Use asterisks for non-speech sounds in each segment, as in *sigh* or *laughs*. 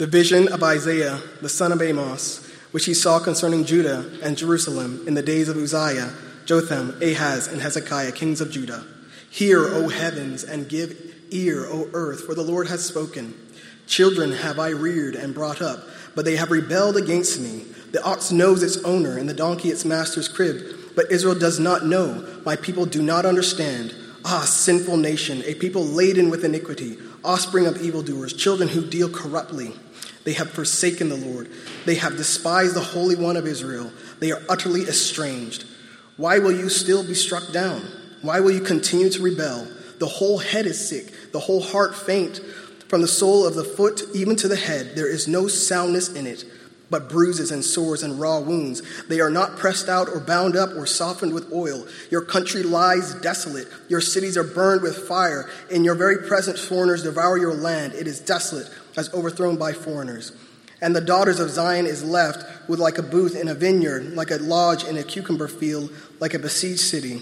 The vision of Isaiah, the son of Amoz, which he saw concerning Judah and Jerusalem in the days of Uzziah, Jotham, Ahaz, and Hezekiah, kings of Judah. Hear, O heavens, and give ear, O earth, for the Lord has spoken. Children have I reared and brought up, but they have rebelled against me. The ox knows its owner, and the donkey its master's crib, but Israel does not know. My people do not understand. Ah, sinful nation, a people laden with iniquity, offspring of evildoers, children who deal corruptly. They have forsaken the Lord. They have despised the Holy One of Israel. They are utterly estranged. Why will you still be struck down? Why will you continue to rebel? The whole head is sick, the whole heart faint. From the sole of the foot even to the head, there is no soundness in it, but bruises and sores and raw wounds. They are not pressed out or bound up or softened with oil. Your country lies desolate. Your cities are burned with fire. In your very presence, foreigners devour your land. It is desolate, as overthrown by foreigners. And the daughters of Zion is left with like a booth in a vineyard, like a lodge in a cucumber field, like a besieged city.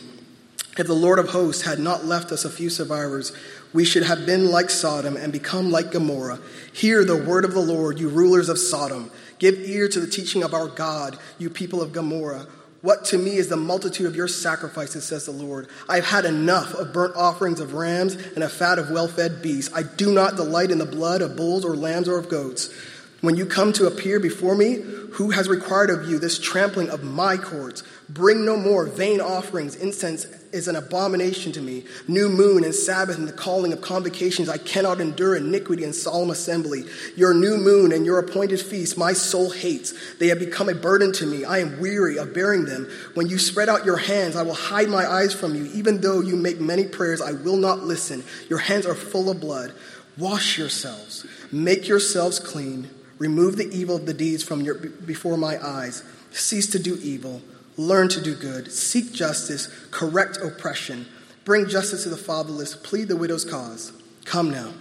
If the Lord of hosts had not left us a few survivors, we should have been like Sodom and become like Gomorrah. Hear the word of the Lord, you rulers of Sodom. Give ear to the teaching of our God, you people of Gomorrah. What to me is the multitude of your sacrifices, says the Lord. I have had enough of burnt offerings of rams and a fat of well fed beasts. I do not delight in the blood of bulls or lambs or of goats. When you come to appear before me, who has required of you this trampling of my courts? Bring no more vain offerings. Incense is an abomination to me. New moon and Sabbath and the calling of convocations. I cannot endure iniquity and solemn assembly. Your new moon and your appointed feast, my soul hates. They have become a burden to me. I am weary of bearing them. When you spread out your hands, I will hide my eyes from you. Even though you make many prayers, I will not listen. Your hands are full of blood. Wash yourselves. Make yourselves clean Remove the evil of the deeds from your, before my eyes. Cease to do evil. Learn to do good. Seek justice. Correct oppression. Bring justice to the fatherless. Plead the widow's cause. Come now.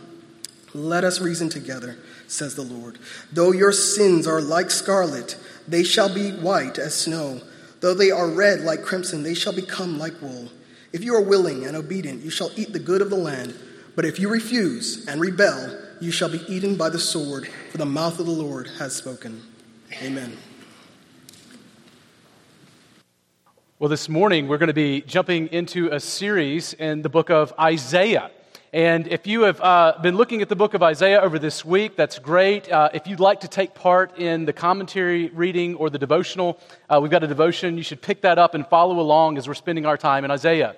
Let us reason together, says the Lord. Though your sins are like scarlet, they shall be white as snow. Though they are red like crimson, they shall become like wool. If you are willing and obedient, you shall eat the good of the land. But if you refuse and rebel, you shall be eaten by the sword, for the mouth of the Lord has spoken. Amen. Well, this morning we're going to be jumping into a series in the book of Isaiah. And if you have uh, been looking at the book of Isaiah over this week, that's great. Uh, if you'd like to take part in the commentary reading or the devotional, uh, we've got a devotion. You should pick that up and follow along as we're spending our time in Isaiah.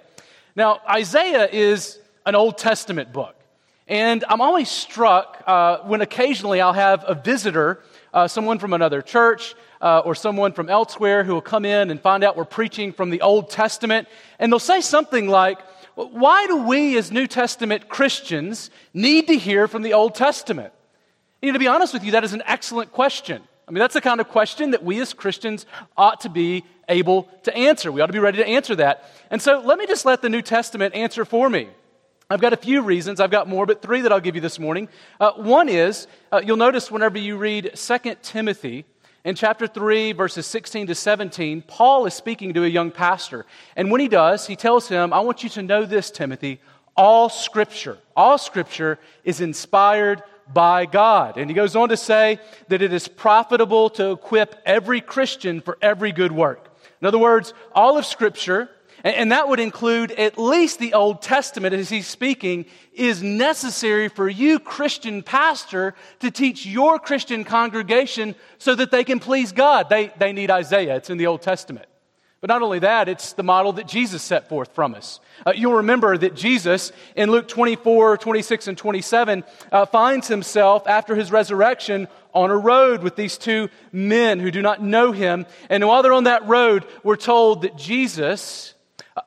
Now, Isaiah is an Old Testament book. And I'm always struck uh, when occasionally I'll have a visitor, uh, someone from another church uh, or someone from elsewhere who will come in and find out we're preaching from the Old Testament. And they'll say something like, Why do we as New Testament Christians need to hear from the Old Testament? And to be honest with you, that is an excellent question. I mean, that's the kind of question that we as Christians ought to be able to answer. We ought to be ready to answer that. And so let me just let the New Testament answer for me. I've got a few reasons. I've got more, but three that I'll give you this morning. Uh, one is uh, you'll notice whenever you read 2 Timothy in chapter 3, verses 16 to 17, Paul is speaking to a young pastor. And when he does, he tells him, I want you to know this, Timothy. All scripture, all scripture is inspired by God. And he goes on to say that it is profitable to equip every Christian for every good work. In other words, all of scripture and that would include at least the Old Testament as he's speaking, is necessary for you, Christian pastor, to teach your Christian congregation so that they can please God. They, they need Isaiah, it's in the Old Testament. But not only that, it's the model that Jesus set forth from us. Uh, you'll remember that Jesus, in Luke 24, 26, and 27, uh, finds himself after his resurrection on a road with these two men who do not know him. And while they're on that road, we're told that Jesus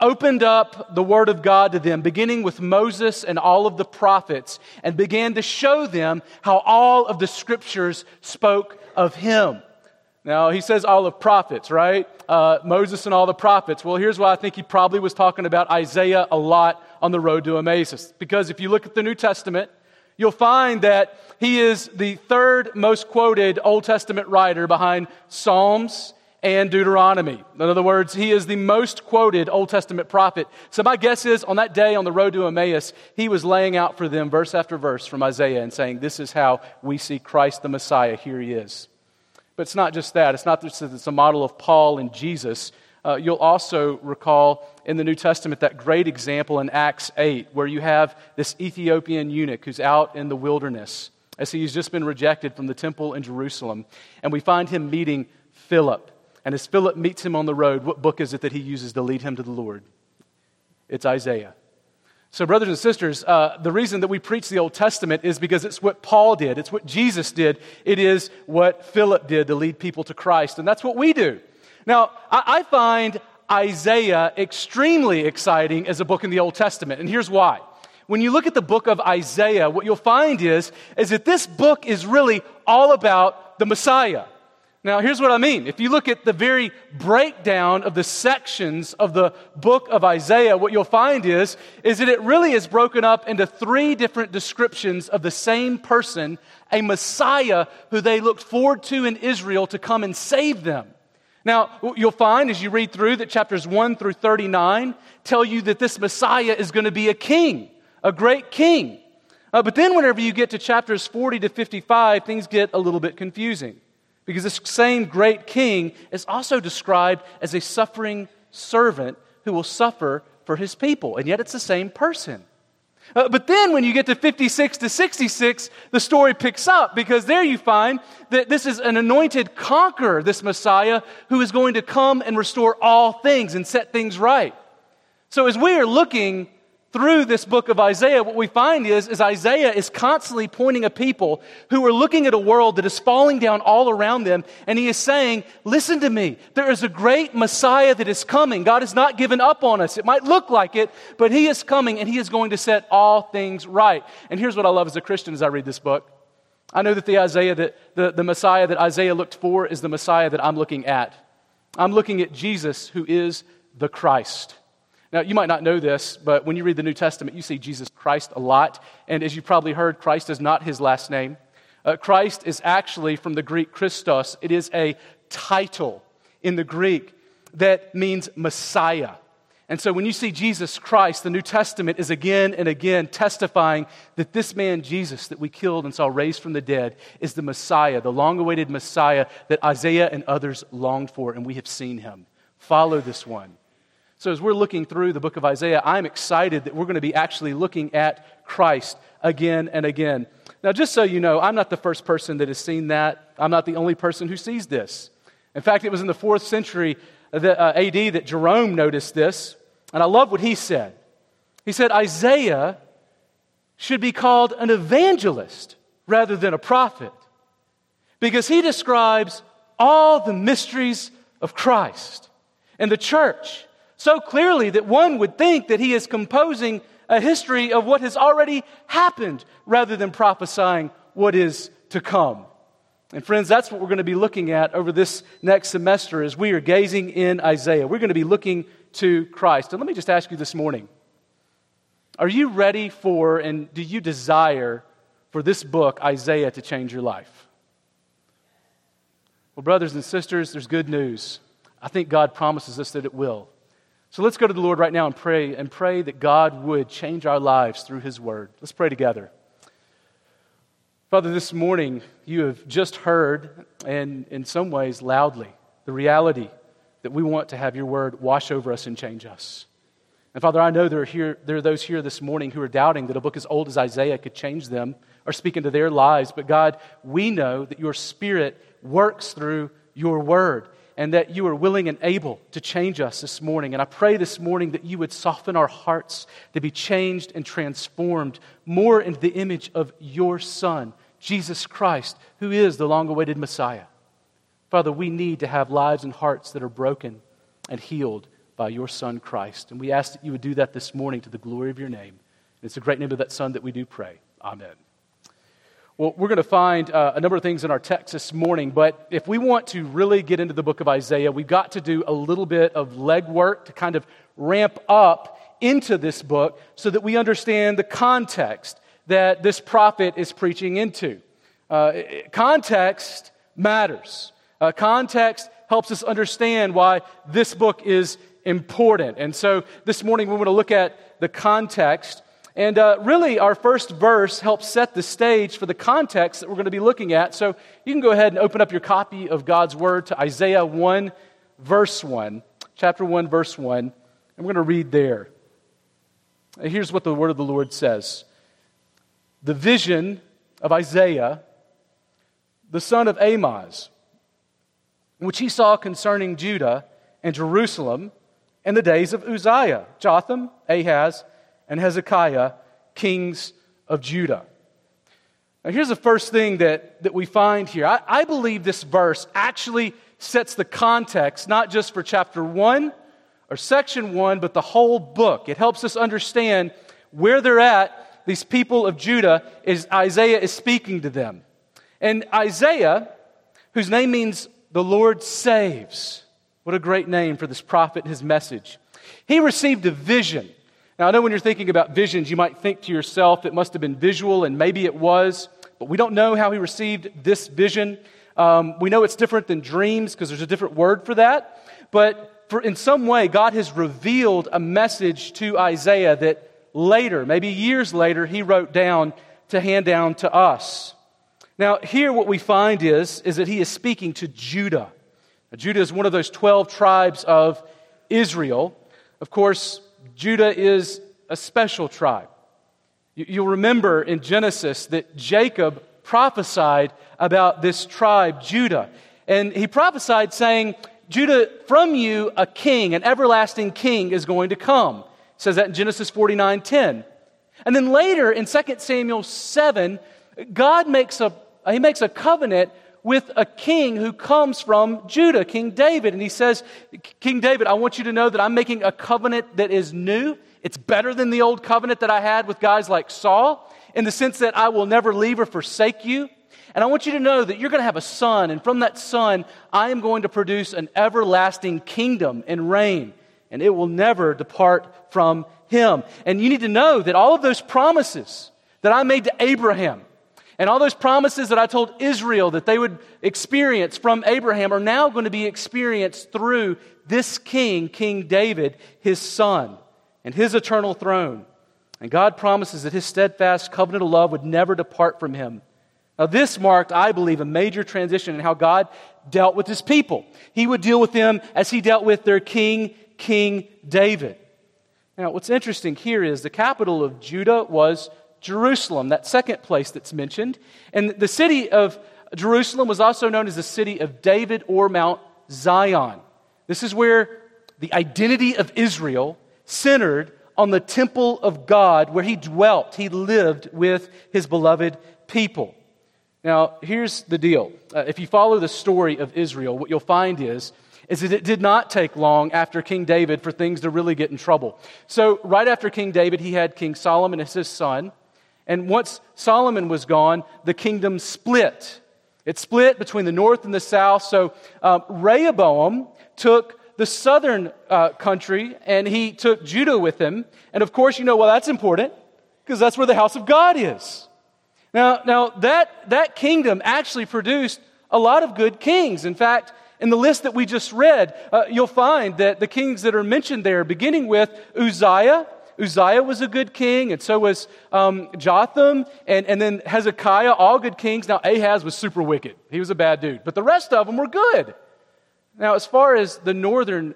opened up the Word of God to them, beginning with Moses and all of the prophets, and began to show them how all of the scriptures spoke of Him. Now, he says all of prophets, right? Uh, Moses and all the prophets. Well, here's why I think he probably was talking about Isaiah a lot on the road to Emmaus. Because if you look at the New Testament, you'll find that he is the third most quoted Old Testament writer behind Psalms and Deuteronomy. In other words, he is the most quoted Old Testament prophet. So my guess is on that day on the road to Emmaus, he was laying out for them verse after verse from Isaiah and saying, This is how we see Christ the Messiah. Here he is. But it's not just that. It's not just that it's a model of Paul and Jesus. Uh, you'll also recall in the New Testament that great example in Acts 8, where you have this Ethiopian eunuch who's out in the wilderness as he's just been rejected from the temple in Jerusalem. And we find him meeting Philip. And as Philip meets him on the road, what book is it that he uses to lead him to the Lord? It's Isaiah. So, brothers and sisters, uh, the reason that we preach the Old Testament is because it's what Paul did, it's what Jesus did, it is what Philip did to lead people to Christ, and that's what we do. Now, I, I find Isaiah extremely exciting as a book in the Old Testament, and here's why. When you look at the book of Isaiah, what you'll find is, is that this book is really all about the Messiah. Now, here's what I mean. If you look at the very breakdown of the sections of the book of Isaiah, what you'll find is, is that it really is broken up into three different descriptions of the same person, a Messiah who they looked forward to in Israel to come and save them. Now, you'll find as you read through that chapters 1 through 39 tell you that this Messiah is going to be a king, a great king. Uh, but then, whenever you get to chapters 40 to 55, things get a little bit confusing. Because this same great king is also described as a suffering servant who will suffer for his people, and yet it's the same person. Uh, but then when you get to 56 to 66, the story picks up because there you find that this is an anointed conqueror, this Messiah, who is going to come and restore all things and set things right. So as we are looking through this book of Isaiah, what we find is, is Isaiah is constantly pointing a people who are looking at a world that is falling down all around them, and he is saying, Listen to me. There is a great Messiah that is coming. God has not given up on us. It might look like it, but he is coming, and he is going to set all things right. And here's what I love as a Christian as I read this book. I know that the Isaiah that the, the Messiah that Isaiah looked for is the Messiah that I'm looking at. I'm looking at Jesus, who is the Christ. Now, you might not know this, but when you read the New Testament, you see Jesus Christ a lot. And as you probably heard, Christ is not his last name. Uh, Christ is actually from the Greek Christos, it is a title in the Greek that means Messiah. And so when you see Jesus Christ, the New Testament is again and again testifying that this man, Jesus, that we killed and saw raised from the dead, is the Messiah, the long awaited Messiah that Isaiah and others longed for, and we have seen him. Follow this one. So, as we're looking through the book of Isaiah, I'm excited that we're going to be actually looking at Christ again and again. Now, just so you know, I'm not the first person that has seen that. I'm not the only person who sees this. In fact, it was in the fourth century uh, AD that Jerome noticed this, and I love what he said. He said, Isaiah should be called an evangelist rather than a prophet because he describes all the mysteries of Christ and the church so clearly that one would think that he is composing a history of what has already happened rather than prophesying what is to come. And friends, that's what we're going to be looking at over this next semester as we are gazing in Isaiah. We're going to be looking to Christ. And let me just ask you this morning Are you ready for and do you desire for this book, Isaiah, to change your life? Well, brothers and sisters, there's good news. I think God promises us that it will. So let's go to the Lord right now and pray and pray that God would change our lives through His Word. Let's pray together. Father, this morning you have just heard, and in some ways loudly, the reality that we want to have your Word wash over us and change us. And Father, I know there are, here, there are those here this morning who are doubting that a book as old as Isaiah could change them or speak into their lives. But God, we know that your Spirit works through your Word and that you are willing and able to change us this morning. And I pray this morning that you would soften our hearts to be changed and transformed more into the image of your Son, Jesus Christ, who is the long awaited Messiah. Father, we need to have lives and hearts that are broken and healed by your Son, Christ. And we ask that you would do that this morning to the glory of your name. And it's a great name of that Son that we do pray. Amen. Well, we're going to find uh, a number of things in our text this morning, but if we want to really get into the book of Isaiah, we've got to do a little bit of legwork to kind of ramp up into this book so that we understand the context that this prophet is preaching into. Uh, context matters. Uh, context helps us understand why this book is important. And so this morning we want to look at the context. And uh, really, our first verse helps set the stage for the context that we're going to be looking at. So you can go ahead and open up your copy of God's Word to Isaiah 1, verse 1, chapter 1, verse 1. And we're going to read there. Here's what the Word of the Lord says The vision of Isaiah, the son of Amoz, which he saw concerning Judah and Jerusalem in the days of Uzziah, Jotham, Ahaz, and Hezekiah, kings of Judah. Now, here's the first thing that, that we find here. I, I believe this verse actually sets the context, not just for chapter 1 or section 1, but the whole book. It helps us understand where they're at, these people of Judah, is Isaiah is speaking to them. And Isaiah, whose name means the Lord saves, what a great name for this prophet and his message. He received a vision. Now, I know when you're thinking about visions, you might think to yourself it must have been visual, and maybe it was, but we don't know how he received this vision. Um, we know it's different than dreams because there's a different word for that. But for, in some way, God has revealed a message to Isaiah that later, maybe years later, he wrote down to hand down to us. Now, here what we find is, is that he is speaking to Judah. Now, Judah is one of those 12 tribes of Israel. Of course, Judah is a special tribe. You'll remember in Genesis that Jacob prophesied about this tribe, Judah. And he prophesied saying, Judah, from you a king, an everlasting king is going to come. It says that in Genesis 49 10. And then later in 2 Samuel 7, God makes a, he makes a covenant with a king who comes from Judah, King David. And he says, King David, I want you to know that I'm making a covenant that is new. It's better than the old covenant that I had with guys like Saul, in the sense that I will never leave or forsake you. And I want you to know that you're going to have a son, and from that son, I am going to produce an everlasting kingdom and reign, and it will never depart from him. And you need to know that all of those promises that I made to Abraham, and all those promises that I told Israel that they would experience from Abraham are now going to be experienced through this king, King David, his son, and his eternal throne. And God promises that his steadfast covenant of love would never depart from him. Now, this marked, I believe, a major transition in how God dealt with his people. He would deal with them as he dealt with their king, King David. Now, what's interesting here is the capital of Judah was Jerusalem, that second place that's mentioned. And the city of Jerusalem was also known as the city of David or Mount Zion. This is where the identity of Israel centered on the temple of God where he dwelt, he lived with his beloved people. Now, here's the deal. Uh, if you follow the story of Israel, what you'll find is is that it did not take long after King David for things to really get in trouble. So, right after King David, he had King Solomon as his son. And once Solomon was gone, the kingdom split. It split between the north and the south. So um, Rehoboam took the southern uh, country and he took Judah with him. And of course, you know, well, that's important because that's where the house of God is. Now, now that, that kingdom actually produced a lot of good kings. In fact, in the list that we just read, uh, you'll find that the kings that are mentioned there, beginning with Uzziah, Uzziah was a good king, and so was um, Jotham, and, and then Hezekiah, all good kings. Now, Ahaz was super wicked. He was a bad dude. But the rest of them were good. Now, as far as the northern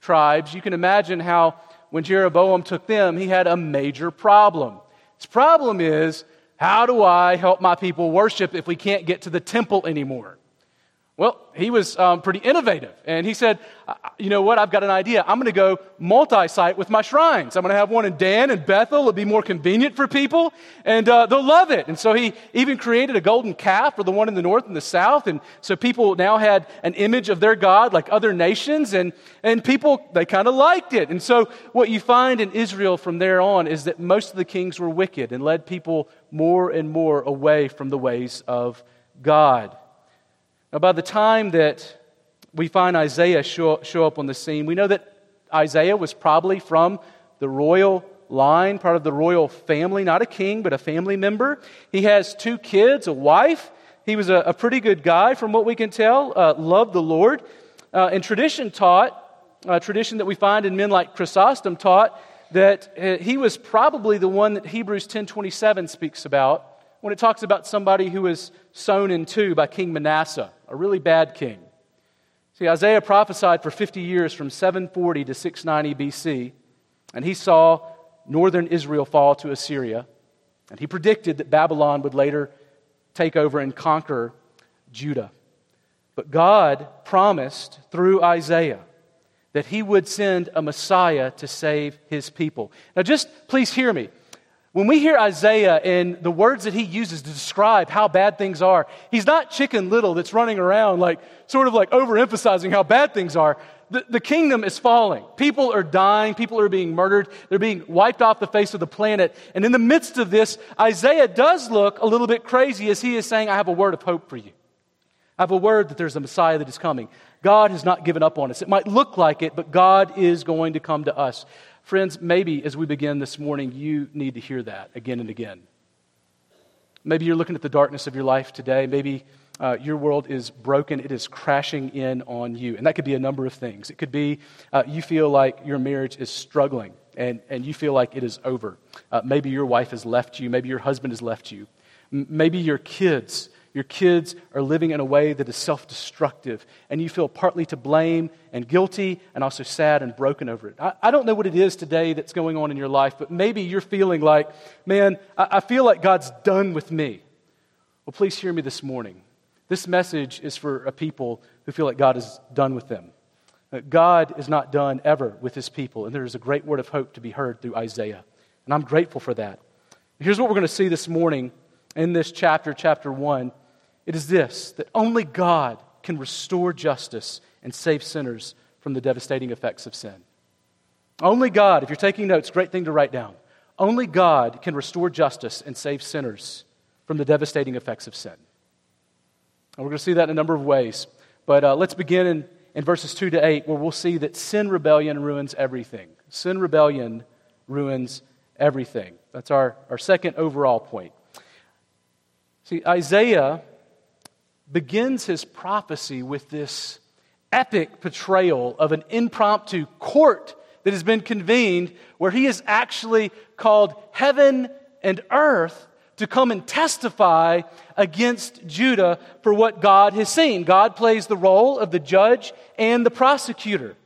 tribes, you can imagine how when Jeroboam took them, he had a major problem. His problem is how do I help my people worship if we can't get to the temple anymore? Well, he was um, pretty innovative. And he said, You know what? I've got an idea. I'm going to go multi site with my shrines. I'm going to have one in Dan and Bethel. It'll be more convenient for people, and uh, they'll love it. And so he even created a golden calf for the one in the north and the south. And so people now had an image of their God like other nations, and, and people, they kind of liked it. And so what you find in Israel from there on is that most of the kings were wicked and led people more and more away from the ways of God. By the time that we find Isaiah show, show up on the scene, we know that Isaiah was probably from the royal line, part of the royal family, not a king, but a family member. He has two kids, a wife. He was a, a pretty good guy, from what we can tell, uh, loved the Lord. Uh, and tradition taught, uh, tradition that we find in men like Chrysostom taught, that uh, he was probably the one that Hebrews 10.27 speaks about when it talks about somebody who was sown in two by King Manasseh, a really bad king. See, Isaiah prophesied for 50 years from 740 to 690 BC, and he saw northern Israel fall to Assyria, and he predicted that Babylon would later take over and conquer Judah. But God promised through Isaiah that he would send a Messiah to save his people. Now, just please hear me. When we hear Isaiah and the words that he uses to describe how bad things are, he's not chicken little that's running around like sort of like overemphasizing how bad things are. The, the kingdom is falling. People are dying. People are being murdered. They're being wiped off the face of the planet. And in the midst of this, Isaiah does look a little bit crazy as he is saying, I have a word of hope for you. I have a word that there's a Messiah that is coming. God has not given up on us. It might look like it, but God is going to come to us. Friends, maybe as we begin this morning, you need to hear that again and again. Maybe you're looking at the darkness of your life today. Maybe uh, your world is broken, it is crashing in on you. And that could be a number of things. It could be uh, you feel like your marriage is struggling and, and you feel like it is over. Uh, maybe your wife has left you, maybe your husband has left you, M- maybe your kids your kids are living in a way that is self destructive, and you feel partly to blame and guilty and also sad and broken over it. I, I, don't know what it is today that's going on in your life, but maybe you're feeling like, man, I, I feel like God's done with me. Well, please hear me this morning. This message is for a people who feel like God is done with them. Uh, God is not done ever with his people, and there is a great word of hope to be heard through Isaiah. And I'm grateful for that. Here's what we're going to see this morning in this chapter, chapter 1. It is this that only God can restore justice and save sinners from the devastating effects of sin. Only God, if you're taking notes, great thing to write down. Only God can restore justice and save sinners from the devastating effects of sin. And we're going to see that in a number of ways. But uh, let's begin in, in verses 2 to 8, where we'll see that sin rebellion ruins everything. Sin rebellion ruins everything. That's our, our second overall point. See, Isaiah begins his prophecy with this epic portrayal of an impromptu court that has been convened where he has actually called heaven and earth to come and testify against Judah for what God has seen. God plays the role of the judge and the prosecutor.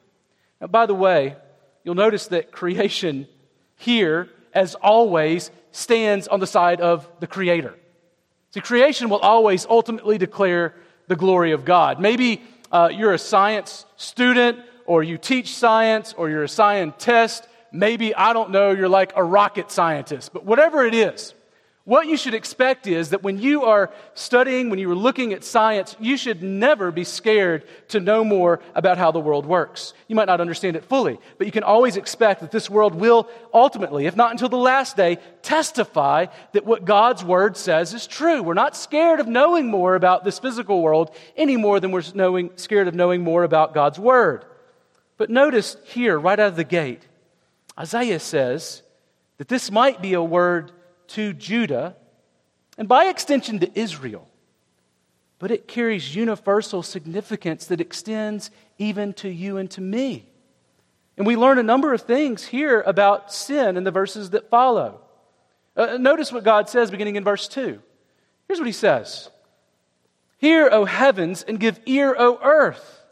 Now, by the way, you'll notice that creation here, as always, stands on the side of the Creator. See, creation will always ultimately declare the glory of God. Maybe uh, you're a science student, or you teach science, or you're a scientist. Maybe, I don't know, you're like a rocket scientist. But whatever it is, what you should expect is that when you are studying, when you are looking at science, you should never be scared to know more about how the world works. You might not understand it fully, but you can always expect that this world will ultimately, if not until the last day, testify that what God's word says is true. We're not scared of knowing more about this physical world any more than we're knowing, scared of knowing more about God's word. But notice here, right out of the gate, Isaiah says that this might be a word to Judah and by extension to Israel. But it carries universal significance that extends even to you and to me. And we learn a number of things here about sin in the verses that follow. Uh, notice what God says beginning in verse 2. Here's what he says Hear, O heavens, and give ear, O earth,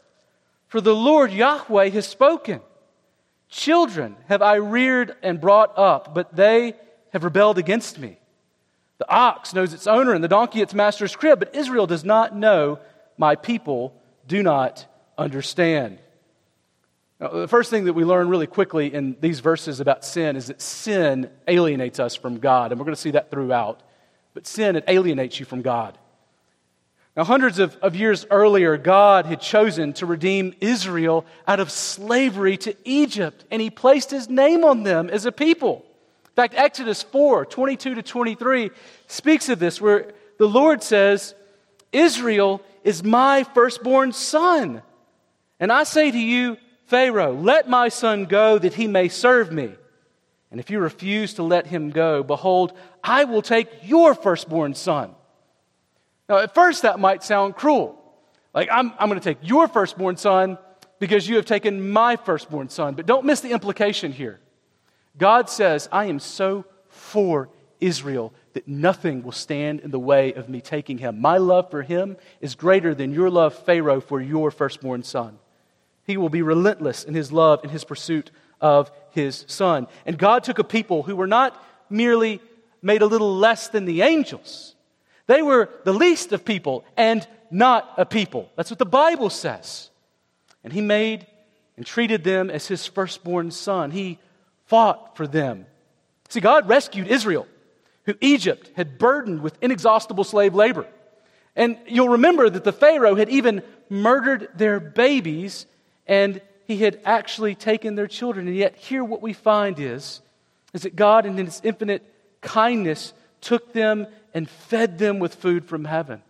for the Lord Yahweh has spoken. Children have I reared and brought up, but they have rebelled against me. The ox knows its owner and the donkey its master's crib, but Israel does not know. My people do not understand. Now, the first thing that we learn really quickly in these verses about sin is that sin alienates us from God, and we're going to see that throughout. But sin, it alienates you from God. Now, hundreds of, of years earlier, God had chosen to redeem Israel out of slavery to Egypt, and He placed His name on them as a people. In fact, Exodus 4 22 to 23 speaks of this, where the Lord says, Israel is my firstborn son. And I say to you, Pharaoh, let my son go that he may serve me. And if you refuse to let him go, behold, I will take your firstborn son. Now, at first, that might sound cruel. Like, I'm, I'm going to take your firstborn son because you have taken my firstborn son. But don't miss the implication here. God says, I am so for Israel that nothing will stand in the way of me taking him. My love for him is greater than your love, Pharaoh, for your firstborn son. He will be relentless in his love and his pursuit of his son. And God took a people who were not merely made a little less than the angels, they were the least of people and not a people. That's what the Bible says. And he made and treated them as his firstborn son. He fought for them. See, God rescued Israel, who Egypt had burdened with inexhaustible slave labor. And you'll remember that the Pharaoh had even murdered their babies and he had actually taken their children. And yet, here what we find is, is that God, in his infinite kindness, took them and fed them with food from heaven.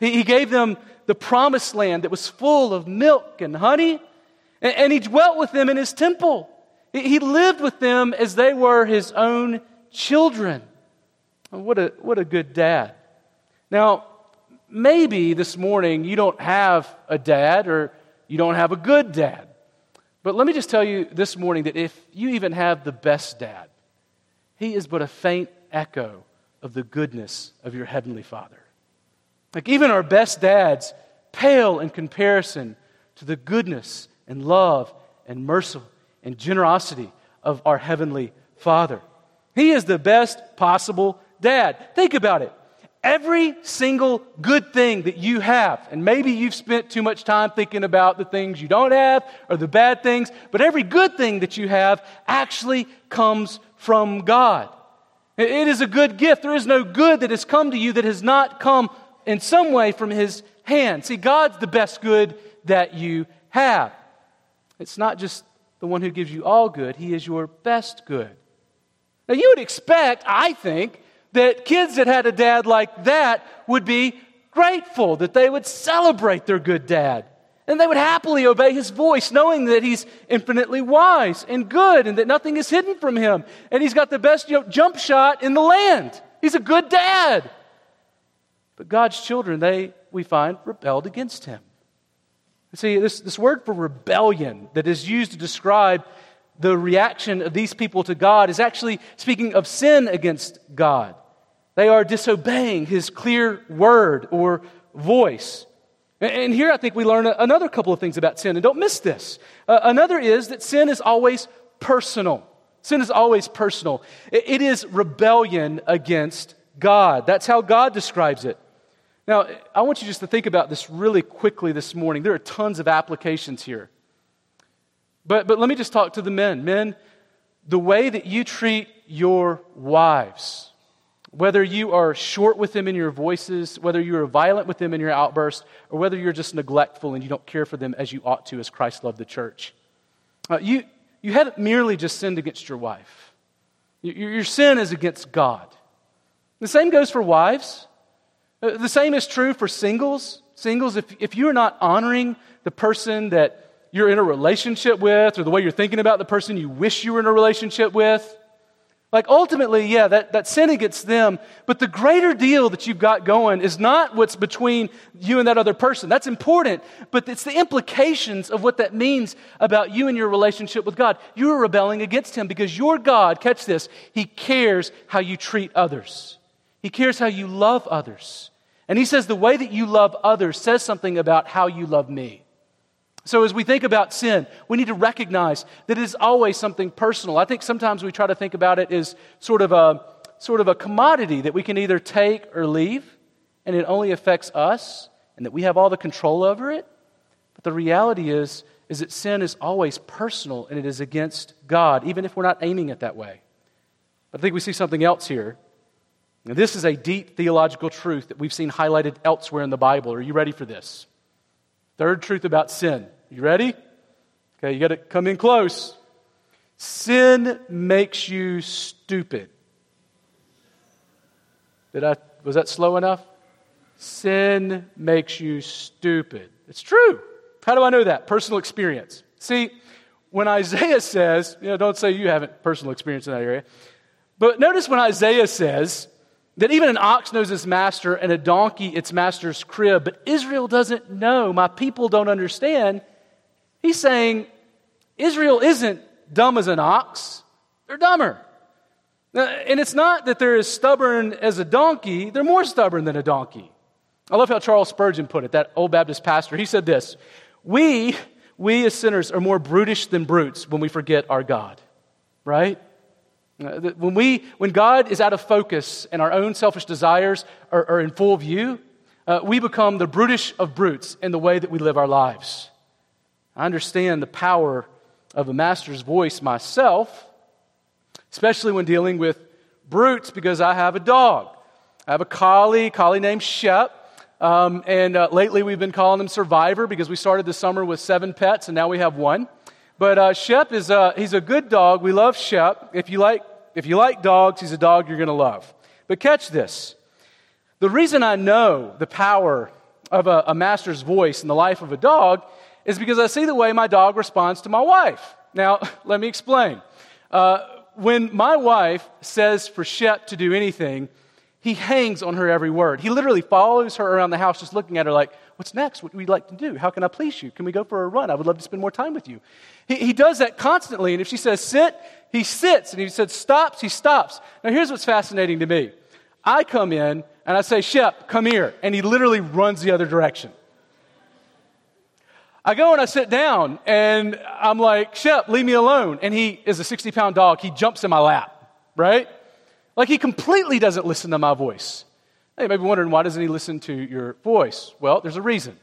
He, he gave them the promised land that was full of milk and honey, and, and he dwelt with them in his temple. He, lived with them as they were his own children. Oh, what a, what a good dad. Now, maybe this morning you don't have a dad or you don't have a good dad. But let me just tell you this morning that if you even have the best dad, he is but a faint echo of the goodness of your Heavenly Father. Like even our best dads pale in comparison to the goodness and love and mercy and generosity of our Heavenly Father. He is the best possible dad. Think about it. Every single good thing that you have, and maybe you've spent too much time thinking about the things you don't have or the bad things, but every good thing that you have actually comes from God. It is a good gift. There is no good that has come to you that has not come in some way from His hand. See, God's the best good that you have. It's not just the one who gives you all good, He is your best good. Now, you would expect, I think, that kids that had a dad like that would be grateful, that they would celebrate their good dad. And they would happily obey his voice, knowing that he's infinitely wise and good and that nothing is hidden from him. And he's got the best you know, jump shot in the land. He's a good dad. But God's children, they, we find, rebelled against him. See, this, this word for rebellion that is used to describe the reaction of these people to God is actually speaking of sin against God. They are disobeying his clear word or voice. And here I think we learn another couple of things about sin, and don't miss this. Uh, another is that sin is always personal. Sin is always personal. It is rebellion against God. That's how God describes it. Now, I want you just to think about this really quickly this morning. There are tons of applications here. But, but let me just talk to the men. Men, the way that you treat your wives, whether you are short with them in your voices, whether you are violent with them in your outbursts, or whether you're just neglectful and you don't care for them as you ought to as Christ loved the church. Uh, you, you haven't merely just sinned against your wife, your, your sin is against God. The same goes for wives. Uh, the same is true for singles. Singles, if, if you're not honoring the person that you're in a relationship with or the way you're thinking about the person you wish you were in a relationship with. Like ultimately, yeah, that, that sin against them, but the greater deal that you've got going is not what's between you and that other person. That's important, but it's the implications of what that means about you and your relationship with God. You are rebelling against Him because your God, catch this, He cares how you treat others. He cares how you love others. And He says the way that you love others says something about how you love me. So, as we think about sin, we need to recognize that it is always something personal. I think sometimes we try to think about it as sort of a, sort of a commodity that we can either take or leave, and it only affects us, and that we have all the control over it. But the reality is, is that sin is always personal and it is against God, even if we're not aiming it that way. I think we see something else here. Now, this is a deep theological truth that we've seen highlighted elsewhere in the Bible. Are you ready for this? Third truth about sin you ready? Okay, you got to come in close. Sin makes you stupid. Did I was that slow enough? Sin makes you stupid. It's true. How do I know that? Personal experience. See, when Isaiah says, you know, don't say you haven't personal experience in that area, but notice when Isaiah says That even an ox knows its master and a donkey its master's crib, but Israel doesn't know. My people don't understand. He's saying Israel isn't dumb as an ox, they're dumber. And it's not that they're as stubborn as a donkey, they're more stubborn than a donkey. I love how Charles Spurgeon put it, that old Baptist pastor. He said this We, we as sinners, are more brutish than brutes when we forget our God, right? Uh, when, we, when God is out of focus and our own selfish desires are, are in full view, uh, we become the brutish of brutes in the way that we live our lives. I understand the power of a master's voice myself, especially when dealing with brutes because I have a dog. I have a collie, collie named Shep. Um, and uh, lately we've been calling him Survivor because we started the summer with seven pets and now we have one. But uh, Shep is a, he's a good dog. We love Shep. If you like, if you like dogs, he's a dog you're going to love. But catch this. The reason I know the power of a, a master's voice in the life of a dog is because I see the way my dog responds to my wife. Now, *laughs* let me explain. Uh, when my wife says for Shep to do anything, he hangs on her every word. He literally follows her around the house, just looking at her like, What's next? What would you like to do? How can I please you? Can we go for a run? I would love to spend more time with you. He, he does that constantly. And if she says sit, he sits. And if he says stops, he stops. Now, here's what's fascinating to me I come in and I say, Shep, come here. And he literally runs the other direction. I go and I sit down and I'm like, Shep, leave me alone. And he is a 60 pound dog. He jumps in my lap, right? Like he completely doesn't listen to my voice. Now you may be wondering, why doesn't he listen to your voice? Well, there's a reason.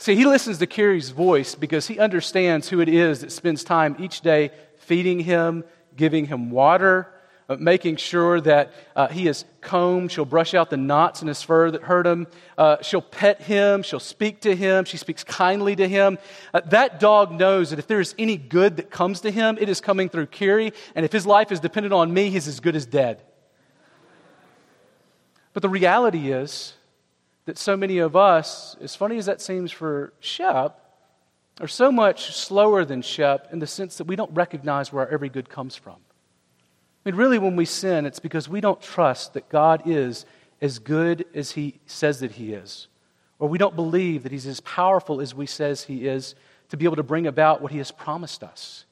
See, he listens to Carrie's voice because he understands who it is that spends time each day feeding him, giving him water, uh, making sure that uh, he is combed. She'll brush out the knots in his fur that hurt him. Uh, she'll pet him. She'll speak to him. She speaks kindly to him. Uh, that dog knows that if there is any good that comes to him, it is coming through Carrie. And if his life is dependent on me, he's as good as dead. But the reality is that so many of us, as funny as that seems for Shep, are so much slower than Shep in the sense that we don't recognize where our every good comes from. I mean, really, when we sin, it's because we don't trust that God is as good as He says that He is, or we don't believe that He's as powerful as we says He is to be able to bring about what He has promised us.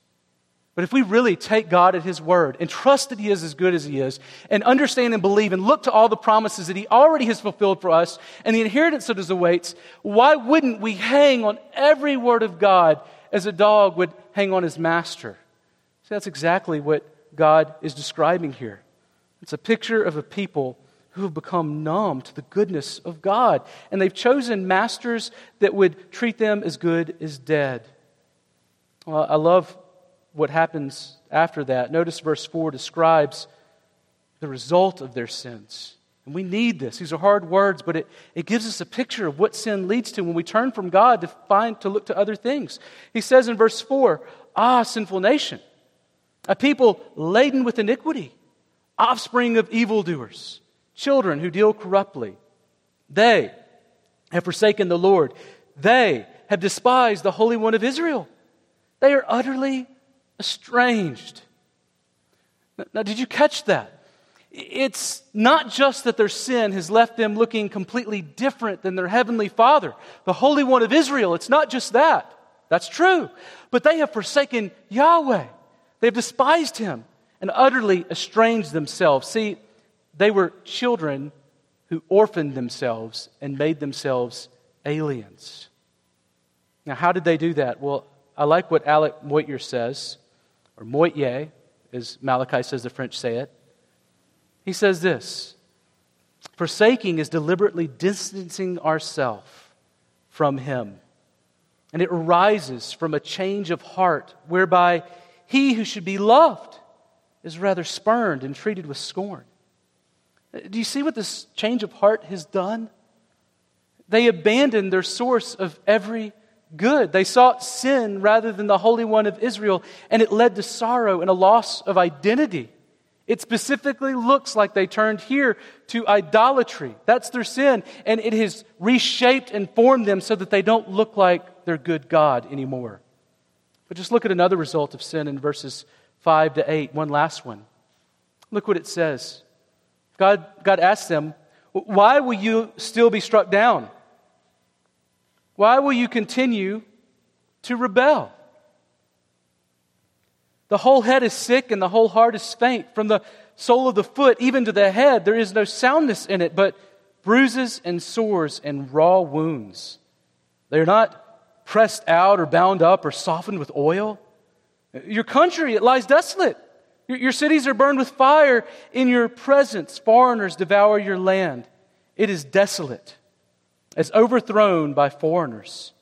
But if we really take God at His word and trust that He is as good as He is, and understand and believe and look to all the promises that He already has fulfilled for us and the inheritance that is awaits, why wouldn't we hang on every word of God as a dog would hang on his master? See, that's exactly what God is describing here. It's a picture of a people who have become numb to the goodness of God. And they've chosen masters that would treat them as good as dead. Well, I love what happens after that. Notice verse 4 describes the result of their sins. And we need this. These are hard words, but it, it gives us a picture of what sin leads to when we turn from God to find to look to other things. He says in verse 4, Ah, sinful nation, a people laden with iniquity, offspring of evildoers, children who deal corruptly. They have forsaken the Lord. They have despised the Holy One of Israel. They are utterly estranged. Now, did you catch that? It's not just that their sin has left them looking completely different than their heavenly Father, the Holy One of Israel. It's not just that. That's true. But they have forsaken Yahweh. They've despised him and utterly estranged themselves. See, they were children who orphaned themselves and made themselves aliens. Now, how did they do that? Well, I like what Alec Motyer says, or Moitié, as Malachi says the French say it. He says this Forsaking is deliberately distancing ourselves from Him. And it arises from a change of heart whereby he who should be loved is rather spurned and treated with scorn. Do you see what this change of heart has done? They abandon their source of every good. They sought sin rather than the Holy One of Israel, and it led to sorrow and a loss of identity. It specifically looks like they turned here to idolatry. That's their sin, and it has reshaped and formed them so that they don't look like their good God anymore. But just look at another result of sin in verses 5 to 8, one last one. Look what it says God, God asked them, Why will you still be struck down? Why will you continue to rebel? The whole head is sick and the whole heart is faint. From the sole of the foot even to the head, there is no soundness in it, but bruises and sores and raw wounds. They are not pressed out or bound up or softened with oil. Your country, it lies desolate. Your, cities are burned with fire. In your presence, foreigners devour your land. It is desolate, it's overthrown by foreigners.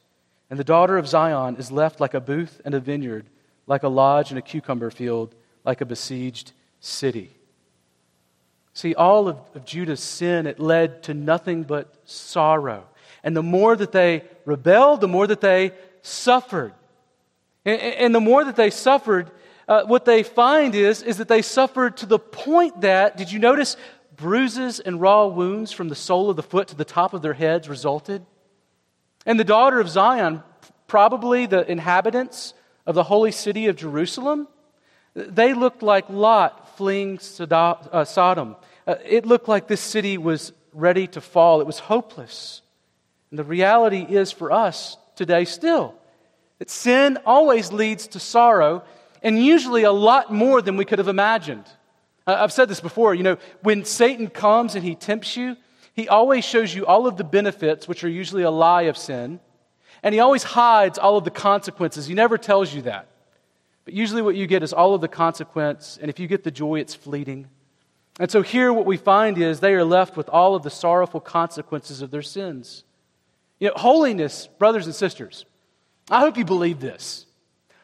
And the daughter of Zion is left like a booth and a vineyard, like a lodge and a cucumber field, like a besieged city. See, all of, of Judah's sin, it led to nothing but sorrow. And the more that they rebelled, the more that they suffered. And, and the more that they suffered, uh, what they find is, is that they suffered to the point that, did you notice, bruises and raw wounds from the sole of the foot to the top of their heads resulted? And the daughter of Zion, probably the inhabitants of the holy city of Jerusalem, they looked like Lot fleeing uh, Sodom. Uh, it looked like this city was ready to fall, it was hopeless. And the reality is for us today still that sin always leads to sorrow, and usually a lot more than we could have imagined. I've said this before, you know, when Satan comes and he tempts you, he always shows you all of the benefits, which are usually a lie of sin, and he always hides all of the consequences. He never tells you that. But usually what you get is all of the consequence, and if you get the joy, it's fleeting. And so here what we find is they are left with all of the sorrowful consequences of their sins. You know, holiness, brothers and sisters, I hope you believe this.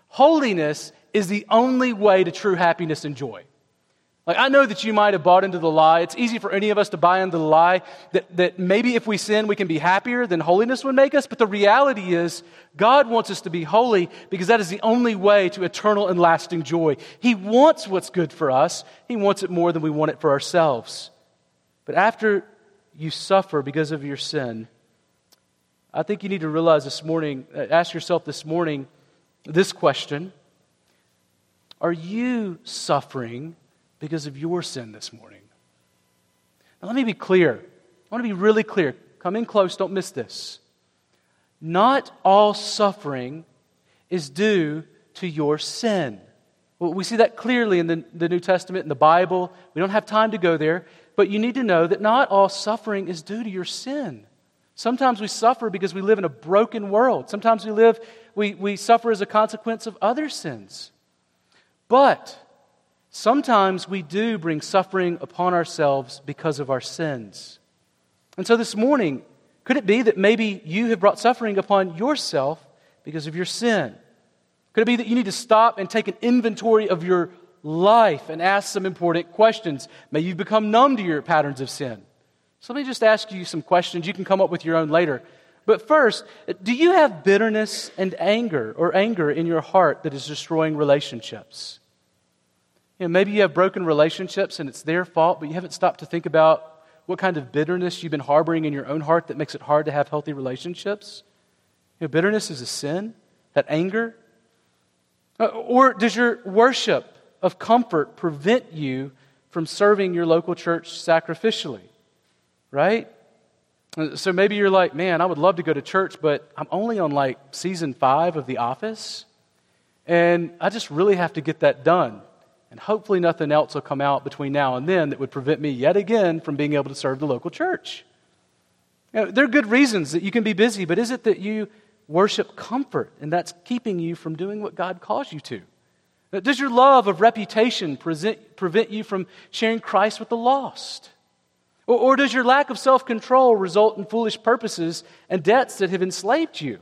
Holiness is the only way to true happiness and joy. Like, I know that you might have bought into the lie. It's easy for any of us to buy into the lie that, that maybe if we sin, we can be happier than holiness would make us. But the reality is, God wants us to be holy because that is the only way to eternal and lasting joy. He wants what's good for us, He wants it more than we want it for ourselves. But after you suffer because of your sin, I think you need to realize this morning, uh, ask yourself this morning this question Are you suffering because of your sin this morning? Now, let me be clear. I want to be really clear. Come in close, don't miss this. Not all suffering is due to your sin. Well, we see that clearly in the, the New Testament, in the Bible. We don't have time to go there, but you need to know that not all suffering is due to your sin. Sometimes we suffer because we live in a broken world. Sometimes we live, we, we suffer as a consequence of other sins. But sometimes we do bring suffering upon ourselves because of our sins. And so this morning, could it be that maybe you have brought suffering upon yourself because of your sin? Could it be that you need to stop and take an inventory of your life and ask some important questions? May you become numb to your patterns of sin. So let me just ask you some questions. You can come up with your own later. But first, do you have bitterness and anger or anger in your heart that is destroying relationships? You know, maybe you have broken relationships and it's their fault, but you haven't stopped to think about what kind of bitterness you've been harboring in your own heart that makes it hard to have healthy relationships. You know, bitterness is a sin, that anger. Uh, or does your worship of comfort prevent you from serving your local church sacrificially? right? So maybe you're like, man, I would love to go to church, but I'm only on like season five of The Office, and I just really have to get that done. And hopefully, nothing else will come out between now and then that would prevent me yet again from being able to serve the local church. You know, there are good reasons that you can be busy, but is it that you worship comfort and that's keeping you from doing what God calls you to? Does your love of reputation present, prevent you from sharing Christ with the lost? Or, or does your lack of self control result in foolish purposes and debts that have enslaved you?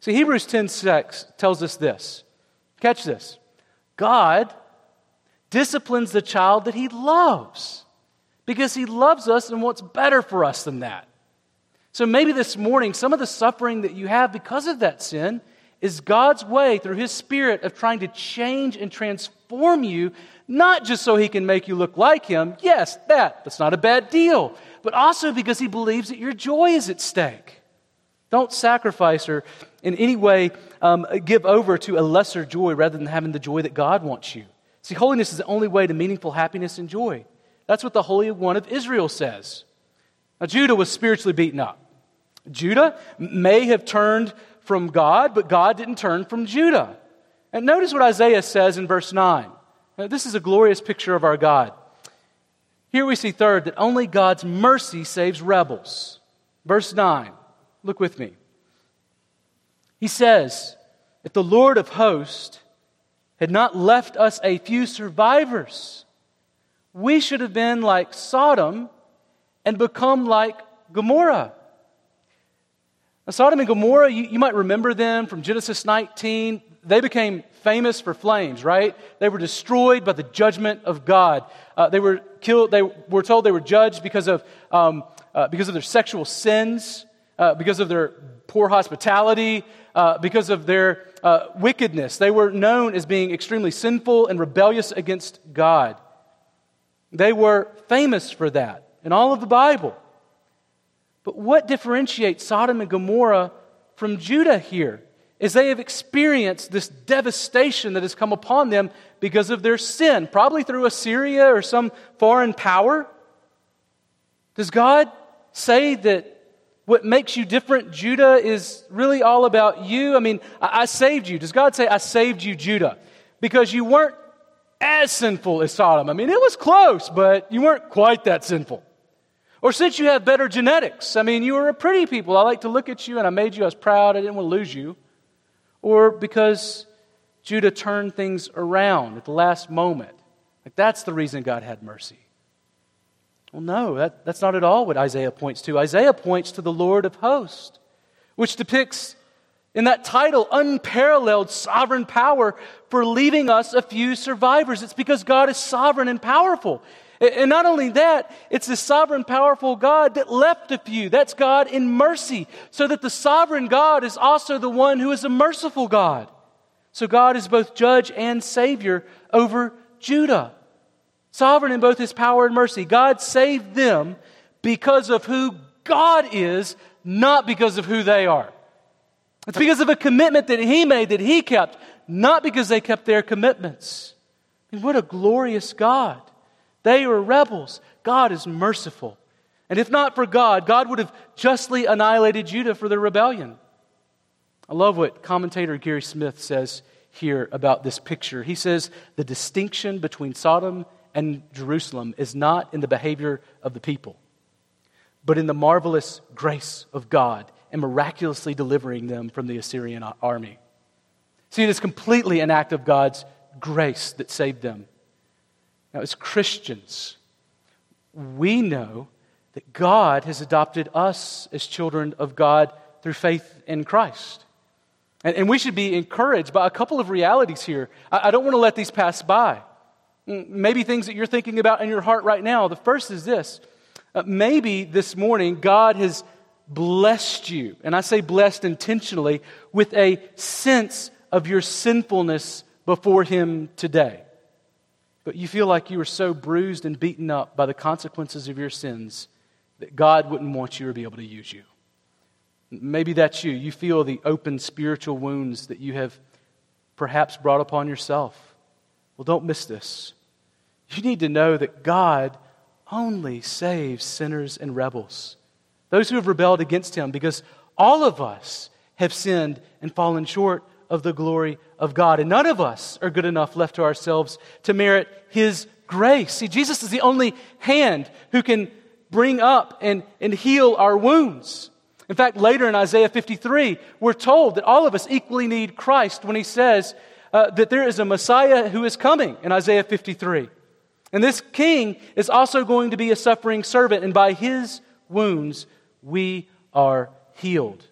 See, Hebrews 10 6 tells us this. Catch this. God disciplines the child that he loves because he loves us and wants better for us than that. So maybe this morning, some of the suffering that you have because of that sin is God's way through his spirit of trying to change and transform you not just so he can make you look like him. Yes, that. That's not a bad deal. But also because he believes that your joy is at stake. Don't sacrifice or in any way um, give over to a lesser joy rather than having the joy that God wants you. See, holiness is the only way to meaningful happiness and joy. That's what the Holy One of Israel says. Now, Judah was spiritually beaten up. Judah may have turned from God, but God didn't turn from Judah. And notice what Isaiah says in verse 9. Now, this is a glorious picture of our God. Here we see, third, that only God's mercy saves rebels. Verse 9, look with me. He says, If the Lord of hosts had not left us a few survivors, we should have been like Sodom and become like Gomorrah. Now, Sodom and Gomorrah, you, you might remember them from Genesis 19. They became famous for flames, right? They were destroyed by the judgment of God. Uh, they were killed, they were told they were judged because of, um, uh, because of their sexual sins, uh, because of their poor hospitality, uh, because of their uh, wickedness. They were known as being extremely sinful and rebellious against God. They were famous for that in all of the Bible. But what differentiates Sodom and Gomorrah from Judah here is they have experienced this devastation that has come upon them because of their sin, probably through Assyria or some foreign power. Does God say that what makes you different, Judah, is really all about you? I mean, I, I saved you. Does God say, I saved you, Judah? Because you weren't as sinful as Sodom. I mean, it was close, but you weren't quite that sinful. Or since you have better genetics, I mean, you were a pretty people. I like to look at you and I made you, I was proud, I didn't want to lose you. Or because Judah turned things around at the last moment. Like that's the reason God had mercy. Well, no, that, that's not at all what Isaiah points to. Isaiah points to the Lord of hosts, which depicts in that title, unparalleled sovereign power for leaving us a few survivors. It's because God is sovereign and powerful. And not only that, it's the sovereign, powerful God that left a few. That's God in mercy. So that the sovereign God is also the one who is a merciful God. So God is both judge and savior over Judah. Sovereign in both his power and mercy. God saved them because of who God is, not because of who they are. It's because of a commitment that he made that he kept, not because they kept their commitments. What a glorious God. They were rebels. God is merciful. And if not for God, God would have justly annihilated Judah for their rebellion. I love what commentator Gary Smith says here about this picture. He says the distinction between Sodom and Jerusalem is not in the behavior of the people, but in the marvelous grace of God and miraculously delivering them from the Assyrian army. See, it is completely an act of God's grace that saved them. Now, as Christians, we know that God has adopted us as children of God through faith in Christ. And, and we should be encouraged by a couple of realities here. I, I don't want to let these pass by. Maybe things that you're thinking about in your heart right now. The first is this uh, maybe this morning God has blessed you, and I say blessed intentionally, with a sense of your sinfulness before Him today. But you feel like you were so bruised and beaten up by the consequences of your sins that God wouldn't want you to be able to use you. Maybe that's you. You feel the open spiritual wounds that you have perhaps brought upon yourself. Well, don't miss this. You need to know that God only saves sinners and rebels those who have rebelled against him, because all of us have sinned and fallen short of the glory of God. And none of us are good enough left to ourselves to merit his grace. See, Jesus is the only hand who can bring up and, and heal our wounds. In fact, later in Isaiah 53, we're told that all of us equally need Christ when he says uh, that there is a Messiah who is coming in Isaiah 53. And this king is also going to be a suffering servant, and by his wounds we are healed.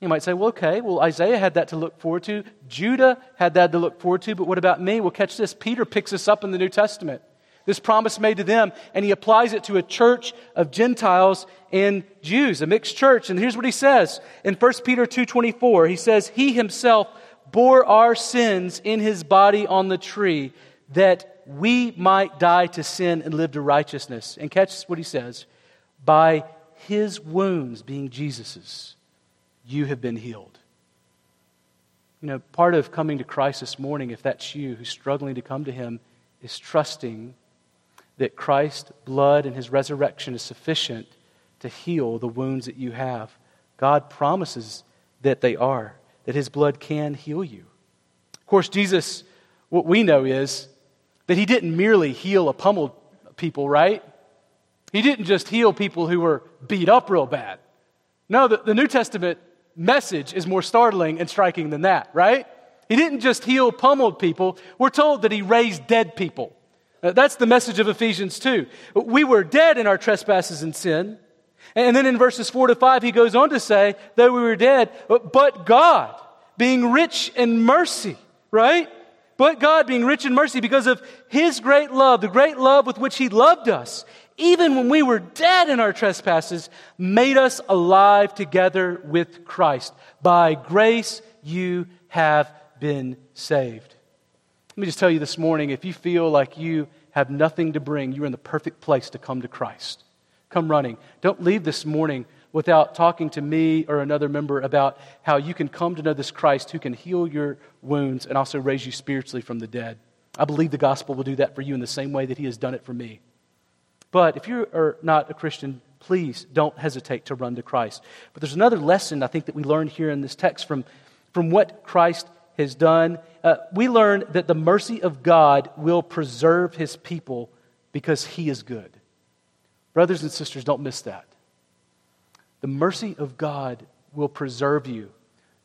You might say, well, okay, well, Isaiah had that to look forward to. Judah had that to look forward to, but what about me? Well, catch this. Peter picks this up in the New Testament. This promise made to them, and he applies it to a church of Gentiles and Jews, a mixed church. And here's what he says in 1 Peter 2.24. He says, He himself bore our sins in his body on the tree, that we might die to sin and live to righteousness. And catch what he says. By his wounds being Jesus's, you have been healed. You know, part of coming to Christ this morning, if that's you who's struggling to come to him, is trusting that Christ's blood and his resurrection is sufficient to heal the wounds that you have. God promises that they are, that his blood can heal you. Of course, Jesus, what we know is that he didn't merely heal a pummeled people, right? He didn't just heal people who were beat up real bad. No, the, the New Testament message is more startling and striking than that, right? He didn't just heal pummeled people. We're told that he raised dead people. Uh, that's the message of Ephesians 2. We were dead in our trespasses and sin. And then in verses 4 to 5, he goes on to say, though we were dead, but God, being rich in mercy, right? But God, being rich in mercy because of his great love, the great love with which he loved us, even when we were dead in our trespasses, made us alive together with Christ. By grace you have been saved. Let me just tell you this morning if you feel like you have nothing to bring, you're in the perfect place to come to Christ. Come running. Don't leave this morning without talking to me or another member about how you can come to know this Christ who can heal your wounds and also raise you spiritually from the dead. I believe the gospel will do that for you in the same way that he has done it for me. But if you are not a Christian, please don't hesitate to run to Christ. But there's another lesson I think that we learn here in this text from, from what Christ has done. Uh, we learn that the mercy of God will preserve his people because he is good. Brothers and sisters, don't miss that. The mercy of God will preserve you,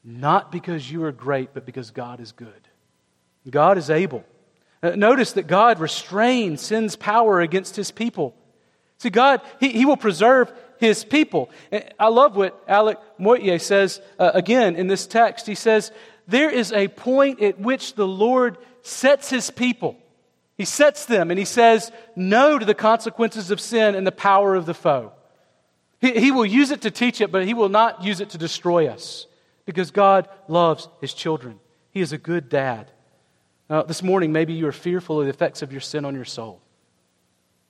not because you are great, but because God is good. God is able. Uh, notice that God restrains sin's power against his people. See, God, he, he will preserve his people. I love what Alec Motyer says uh, again in this text. He says, There is a point at which the Lord sets his people. He sets them and he says no to the consequences of sin and the power of the foe. He, he will use it to teach it, but he will not use it to destroy us because God loves his children. He is a good dad. Now, this morning, maybe you are fearful of the effects of your sin on your soul.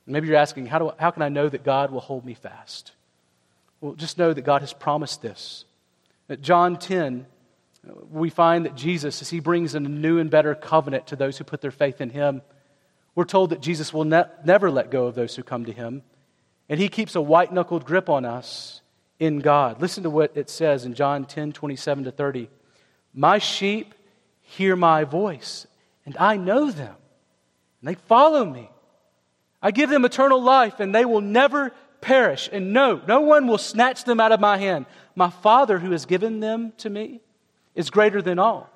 Maybe you're asking, how, do, how can I know that God will hold me fast? Well, just know that God has promised this. At John 10, we find that Jesus, as he brings in a new and better covenant to those who put their faith in him, we're told that Jesus will ne- never let go of those who come to him. And he keeps a white knuckled grip on us in God. Listen to what it says in John 10 27 to 30. My sheep hear my voice, and I know them, and they follow me. I give them eternal life, and they will never perish. And no, no one will snatch them out of my hand. My Father, who has given them to me, is greater than all.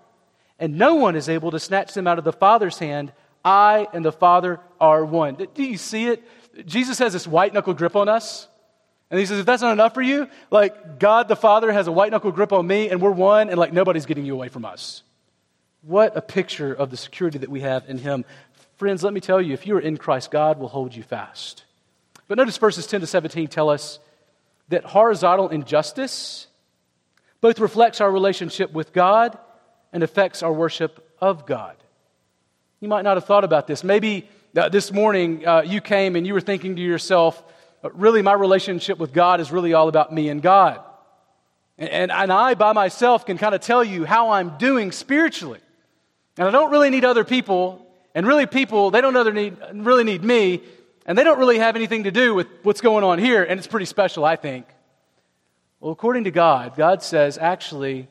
And no one is able to snatch them out of the Father's hand. I and the Father are one. Do you see it? Jesus has this white knuckle grip on us. And he says, if that's not enough for you, like God the Father has a white knuckle grip on me, and we're one, and like nobody's getting you away from us. What a picture of the security that we have in Him. Friends, let me tell you, if you are in Christ, God will hold you fast. But notice verses 10 to 17 tell us that horizontal injustice both reflects our relationship with God and affects our worship of God. You might not have thought about this. Maybe this morning uh, you came and you were thinking to yourself, uh, really, my relationship with God is really all about me and God. And, and, and I, by myself, can kind of tell you how I'm doing spiritually. And I don't really need other people. And really, people, they don't other need, really need me. And they don't really have anything to do with what's going on here. And it's pretty special, I think. Well, according to God, God says actually,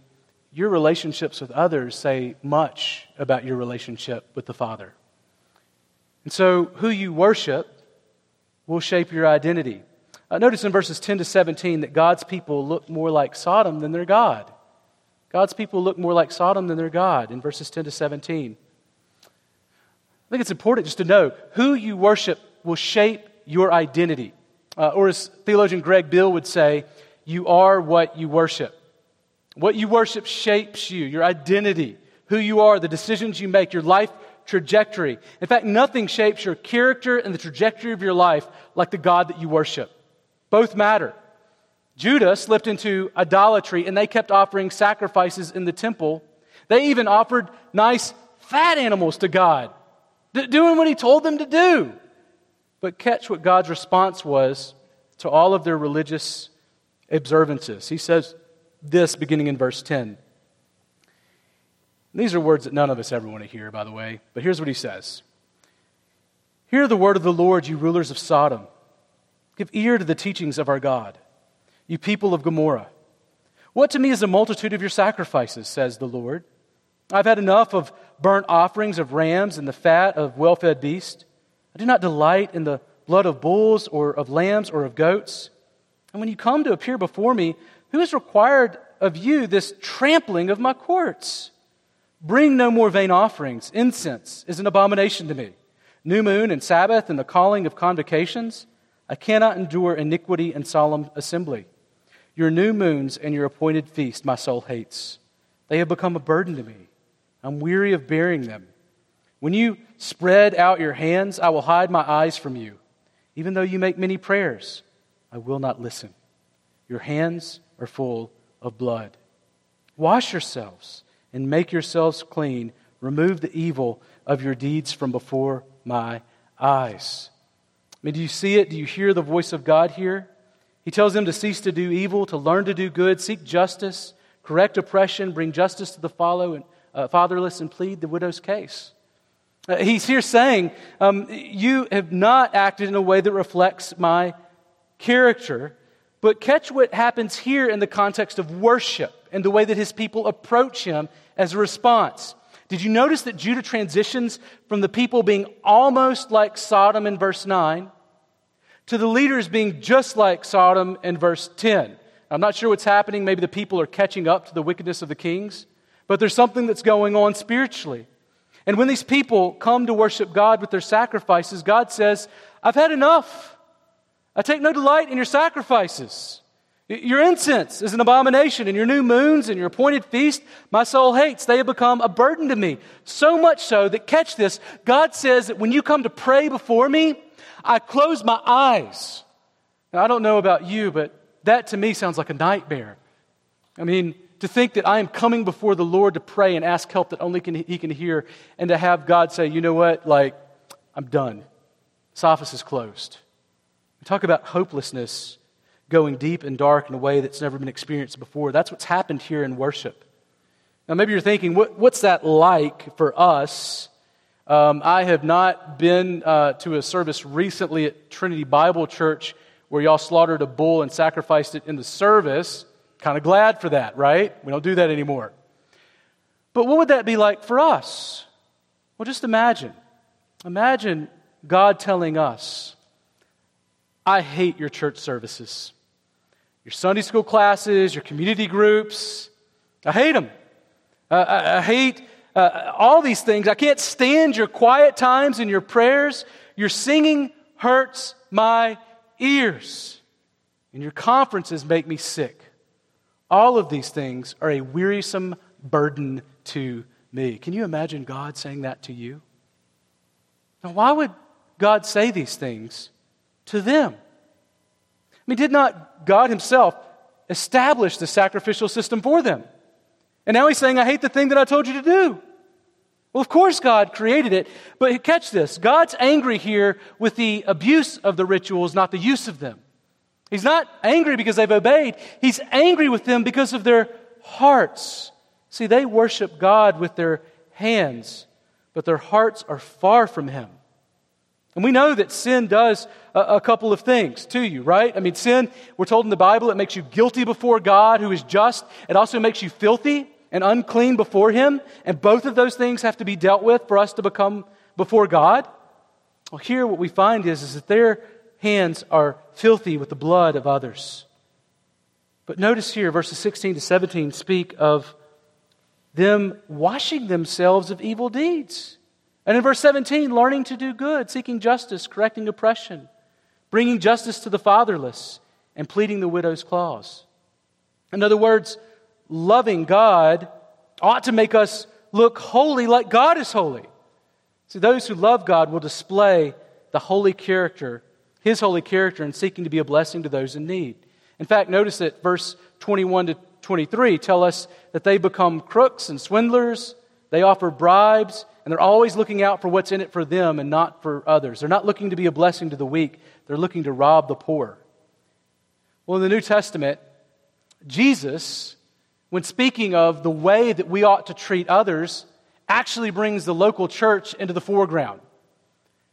your relationships with others say much about your relationship with the Father. And so, who you worship will shape your identity. Uh, notice in verses 10 to 17 that God's people look more like Sodom than their God. God's people look more like Sodom than their God in verses 10 to 17. I think it's important just to know who you worship will shape your identity. Uh, or as theologian Greg Beale would say, you are what you worship. What you worship shapes you, your identity, who you are, the decisions you make, your life trajectory. In fact, nothing shapes your character and the trajectory of your life like the God that you worship. Both matter. Judah slipped into idolatry and they kept offering sacrifices in the temple. They even offered nice fat animals to God, doing what he told them to do. But catch what God's response was to all of their religious observances. He says this beginning in verse 10. These are words that none of us ever want to hear, by the way, but here's what he says Hear the word of the Lord, you rulers of Sodom. Give ear to the teachings of our God, you people of Gomorrah. What to me is the multitude of your sacrifices, says the Lord? I've had enough of burnt offerings of rams and the fat of well fed beasts. I do not delight in the blood of bulls or of lambs or of goats. And when you come to appear before me, who has required of you this trampling of my courts? Bring no more vain offerings. Incense is an abomination to me. New moon and Sabbath and the calling of convocations. I cannot endure iniquity and solemn assembly. Your new moons and your appointed feast my soul hates. They have become a burden to me. I'm weary of bearing them. When you spread out your hands, I will hide my eyes from you. Even though you make many prayers, I will not listen. Your hands are full of blood. Wash yourselves and make yourselves clean. Remove the evil of your deeds from before my eyes. I mean, do you see it? Do you hear the voice of God here? He tells them to cease to do evil, to learn to do good, seek justice, correct oppression, bring justice to the and, uh, fatherless, and plead the widow's case. Uh, he's here saying, um, You have not acted in a way that reflects my character. But catch what happens here in the context of worship and the way that his people approach him as a response. Did you notice that Judah transitions from the people being almost like Sodom in verse 9 to the leaders being just like Sodom in verse 10? I'm not sure what's happening. Maybe the people are catching up to the wickedness of the kings, but there's something that's going on spiritually. And when these people come to worship God with their sacrifices, God says, I've had enough. I take no delight in your sacrifices. Your incense is an abomination, and your new moons and your appointed feast my soul hates. They have become a burden to me. So much so that, catch this, God says that when you come to pray before me, I close my eyes. Now, I don't know about you, but that to me sounds like a nightmare. I mean, to think that I am coming before the Lord to pray and ask help that only can, He can hear, and to have God say, you know what, like, I'm done. This office is closed. We talk about hopelessness going deep and dark in a way that's never been experienced before. That's what's happened here in worship. Now, maybe you're thinking, what, what's that like for us? Um, I have not been uh, to a service recently at Trinity Bible Church where y'all slaughtered a bull and sacrificed it in the service. Kind of glad for that, right? We don't do that anymore. But what would that be like for us? Well, just imagine. Imagine God telling us, I hate your church services, your Sunday school classes, your community groups. I hate them. Uh, I, I, hate uh, all these things. I can't stand your quiet times and your prayers. Your singing hurts my ears, and your conferences make me sick. All of these things are a wearisome burden to me. Can you imagine God saying that to you? Now, why would God say these things to them? I mean, did not God Himself establish the sacrificial system for them? And now He's saying, I hate the thing that I told you to do. Well, of course, God created it, but catch this God's angry here with the abuse of the rituals, not the use of them. He's not angry because they've obeyed, He's angry with them because of their hearts. See, they worship God with their hands, but their hearts are far from Him. And we know that sin does a, a, couple of things to you, right? I mean, sin, we're told in the Bible, it makes you guilty before God who is just. It also makes you filthy and unclean before Him. And both of those things have to be dealt with for us to become before God. Well, here what we find is, is that their hands are filthy with the blood of others. But notice here, verses 16 to 17 speak of them washing themselves of evil deeds. And in verse 17, learning to do good, seeking justice, correcting oppression, bringing justice to the fatherless, and pleading the widow's clause. In other words, loving God ought to make us look holy like God is holy. See, those who love God will display the holy character, his holy character, in seeking to be a blessing to those in need. In fact, notice that verse 21 to 23 tell us that they become crooks and swindlers, they offer bribes, and they're always looking out for what's in it for them and not for others. They're not looking to be a blessing to the weak, they're looking to rob the poor. Well, in the New Testament, Jesus, when speaking of the way that we ought to treat others, actually brings the local church into the foreground.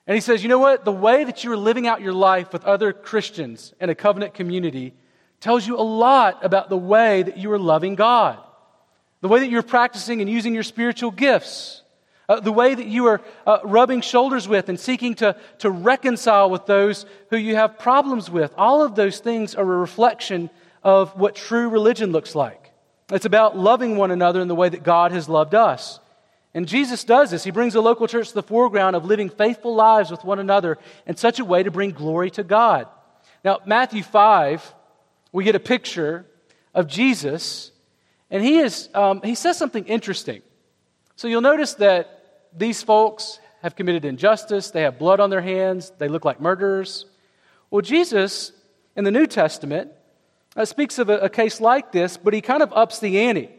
And he says, you know what? The way that you are living out your life with other Christians in a covenant community tells you a lot about the way that you are loving God, the way that you're practicing and using your spiritual gifts, uh, the way that you are uh, rubbing shoulders with and seeking to, to reconcile with those who you have problems with. All of those things are a reflection of what true religion looks like. It's about loving one another in the way that God has loved us. And Jesus does this. He brings the local church to the foreground of living faithful lives with one another in such a way to bring glory to God. Now, Matthew 5, we get a picture of Jesus, and he, is, um, he says something interesting. So you'll notice that these folks have committed injustice, they have blood on their hands, they look like murderers. Well, Jesus in the New Testament uh, speaks of a, a case like this, but he kind of ups the ante.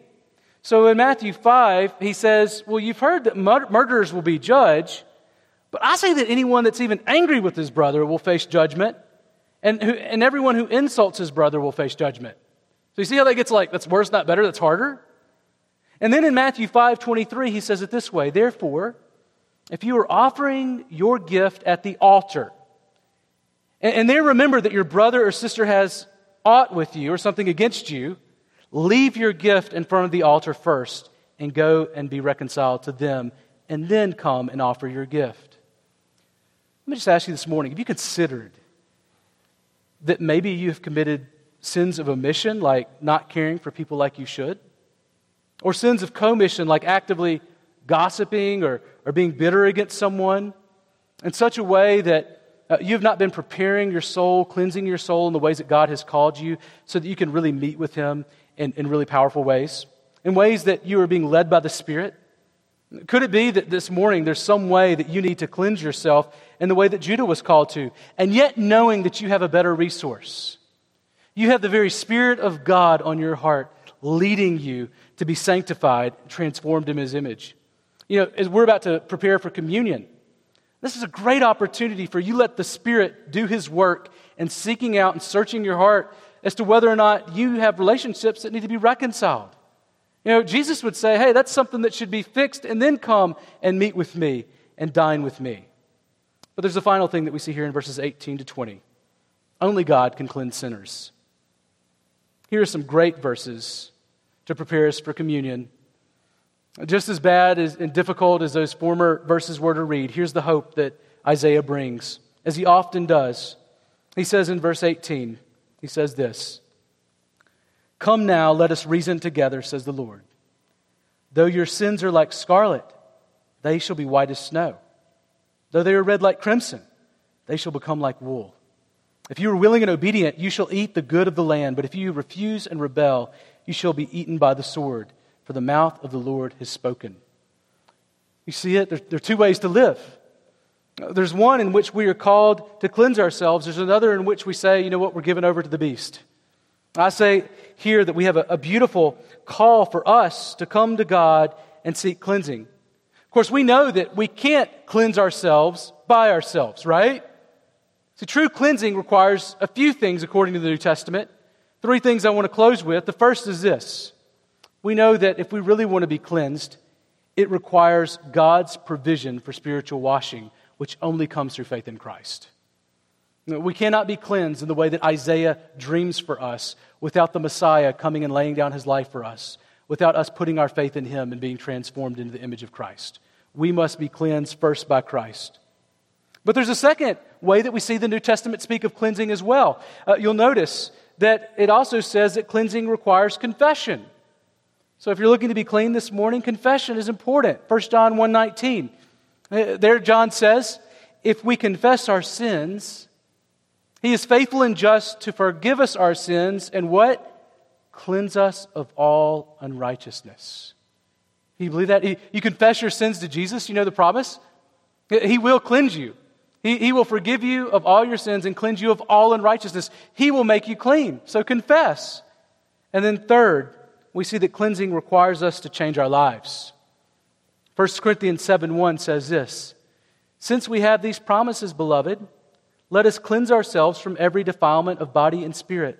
So in Matthew 5, he says, Well, you've heard that mur- murderers will be judged, but I say that anyone that's even angry with his brother will face judgment, and, who, and everyone who insults his brother will face judgment. So you see how that gets like, that's worse, not better, that's harder? And then in Matthew 5 23, he says it this way Therefore, if you are offering your gift at the altar, and, and there remember that your brother or sister has aught with you or something against you, Leave your gift in front of the altar first and go and be reconciled to them, and then come and offer your gift. Let me just ask you this morning have you considered that maybe you have committed sins of omission, like not caring for people like you should? Or sins of commission, like actively gossiping or, or being bitter against someone in such a way that uh, you have not been preparing your soul, cleansing your soul in the ways that God has called you so that you can really meet with Him in, in really powerful ways, in ways that you are being led by the Spirit? Could it be that this morning there's some way that you need to cleanse yourself in the way that Judah was called to, and yet knowing that you have a better resource? You have the very Spirit of God on your heart leading you to be sanctified, transformed in His image. You know, as we're about to prepare for communion, this is a great opportunity for you let the Spirit do His work and seeking out and searching your heart as to whether or not you have relationships that need to be reconciled. You know, Jesus would say, hey, that's something that should be fixed, and then come and meet with me and dine with me. But there's a final thing that we see here in verses 18 to 20. Only God can cleanse sinners. Here are some great verses to prepare us for communion. Just as bad as, and difficult as those former verses were to read, here's the hope that Isaiah brings, as he often does. He says in verse 18, he says this Come now, let us reason together, says the Lord. Though your sins are like scarlet, they shall be white as snow. Though they are red like crimson, they shall become like wool. If you are willing and obedient, you shall eat the good of the land. But if you refuse and rebel, you shall be eaten by the sword, for the mouth of the Lord has spoken. You see it? There, there are two ways to live. Uh, there's one in which we are called to cleanse ourselves. There's another in which we say, you know what, we're given over to the beast. I say here that we have a, a beautiful call for us to come to God and seek cleansing. Of course, we know that we can't cleanse ourselves by ourselves, right? See, true cleansing requires a few things according to the New Testament. Three things I want to close with. The first is this we know that if we really want to be cleansed, it requires God's provision for spiritual washing which only comes through faith in Christ. We cannot be cleansed in the way that Isaiah dreams for us without the Messiah coming and laying down his life for us, without us putting our faith in him and being transformed into the image of Christ. We must be cleansed first by Christ. But there's a second way that we see the New Testament speak of cleansing as well. Uh, you'll notice that it also says that cleansing requires confession. So if you're looking to be clean this morning, confession is important. 1 John 1:19. Uh, there, John says, if we confess our sins, he is faithful and just to forgive us our sins and what? Cleanse us of all unrighteousness. You believe that? You confess your sins to Jesus, you know the promise? He will cleanse you. He, he will forgive you of all your sins and cleanse you of all unrighteousness. He will make you clean. So confess. And then, third, we see that cleansing requires us to change our lives. 1 Corinthians 7 1 says this Since we have these promises, beloved, let us cleanse ourselves from every defilement of body and spirit,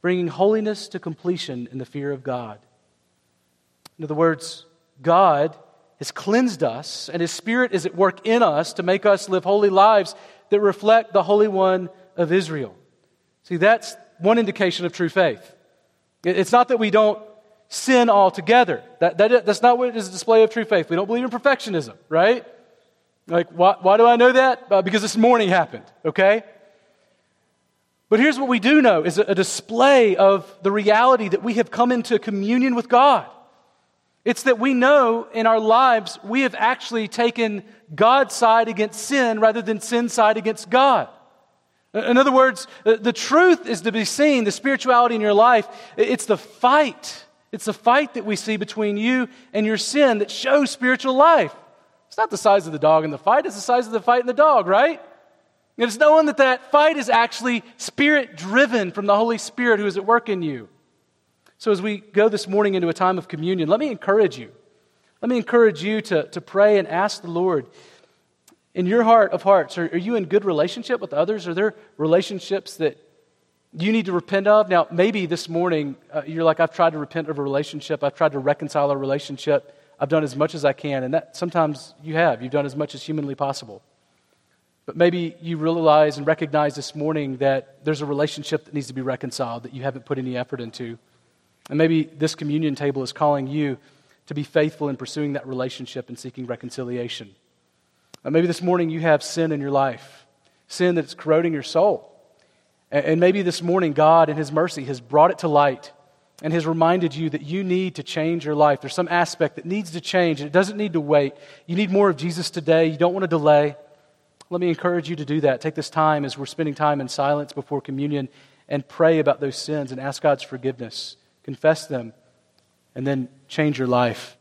bringing holiness to completion in the fear of God. In other words, God has cleansed us, and His Spirit is at work in us to make us live holy lives that reflect the Holy One of Israel. See, that's one indication of true faith. It's not that we don't sin altogether. That, that, that's not what is a display of true faith. We don't believe in perfectionism, right? Like, why, why do I know that? Uh, because this morning happened, okay? But here's what we do know is a, a display of the reality that we have come into communion with God. It's that we know in our lives we have actually taken God's side against sin rather than sin's side against God. In other words, the truth is to be seen, the spirituality in your life, it's the fight. It's the fight that we see between you and your sin that shows spiritual life. It's not the size of the dog in the fight, it's the size of the fight in the dog, right? And it's knowing that that fight is actually spirit driven from the Holy Spirit who is at work in you. So, as we go this morning into a time of communion, let me encourage you. Let me encourage you to, to pray and ask the Lord in your heart of hearts, are, are you in good relationship with others? Are there relationships that you need to repent of? Now, maybe this morning uh, you're like, I've tried to repent of a relationship, I've tried to reconcile a relationship, I've done as much as I can, and that sometimes you have. You've done as much as humanly possible. But maybe you realize and recognize this morning that there's a relationship that needs to be reconciled that you haven't put any effort into. And maybe this communion table is calling you to be faithful in pursuing that relationship and seeking reconciliation. Uh, maybe this morning you have sin in your life, sin that's corroding your soul. And, and maybe this morning God, in His mercy, has brought it to light and has reminded you that you need to change your life. There's some aspect that needs to change, and it doesn't need to wait. You need more of Jesus today. You don't want to delay. Let me encourage you to do that. Take this time as we're spending time in silence before communion and pray about those sins and ask God's forgiveness. Confess them, and then change your life.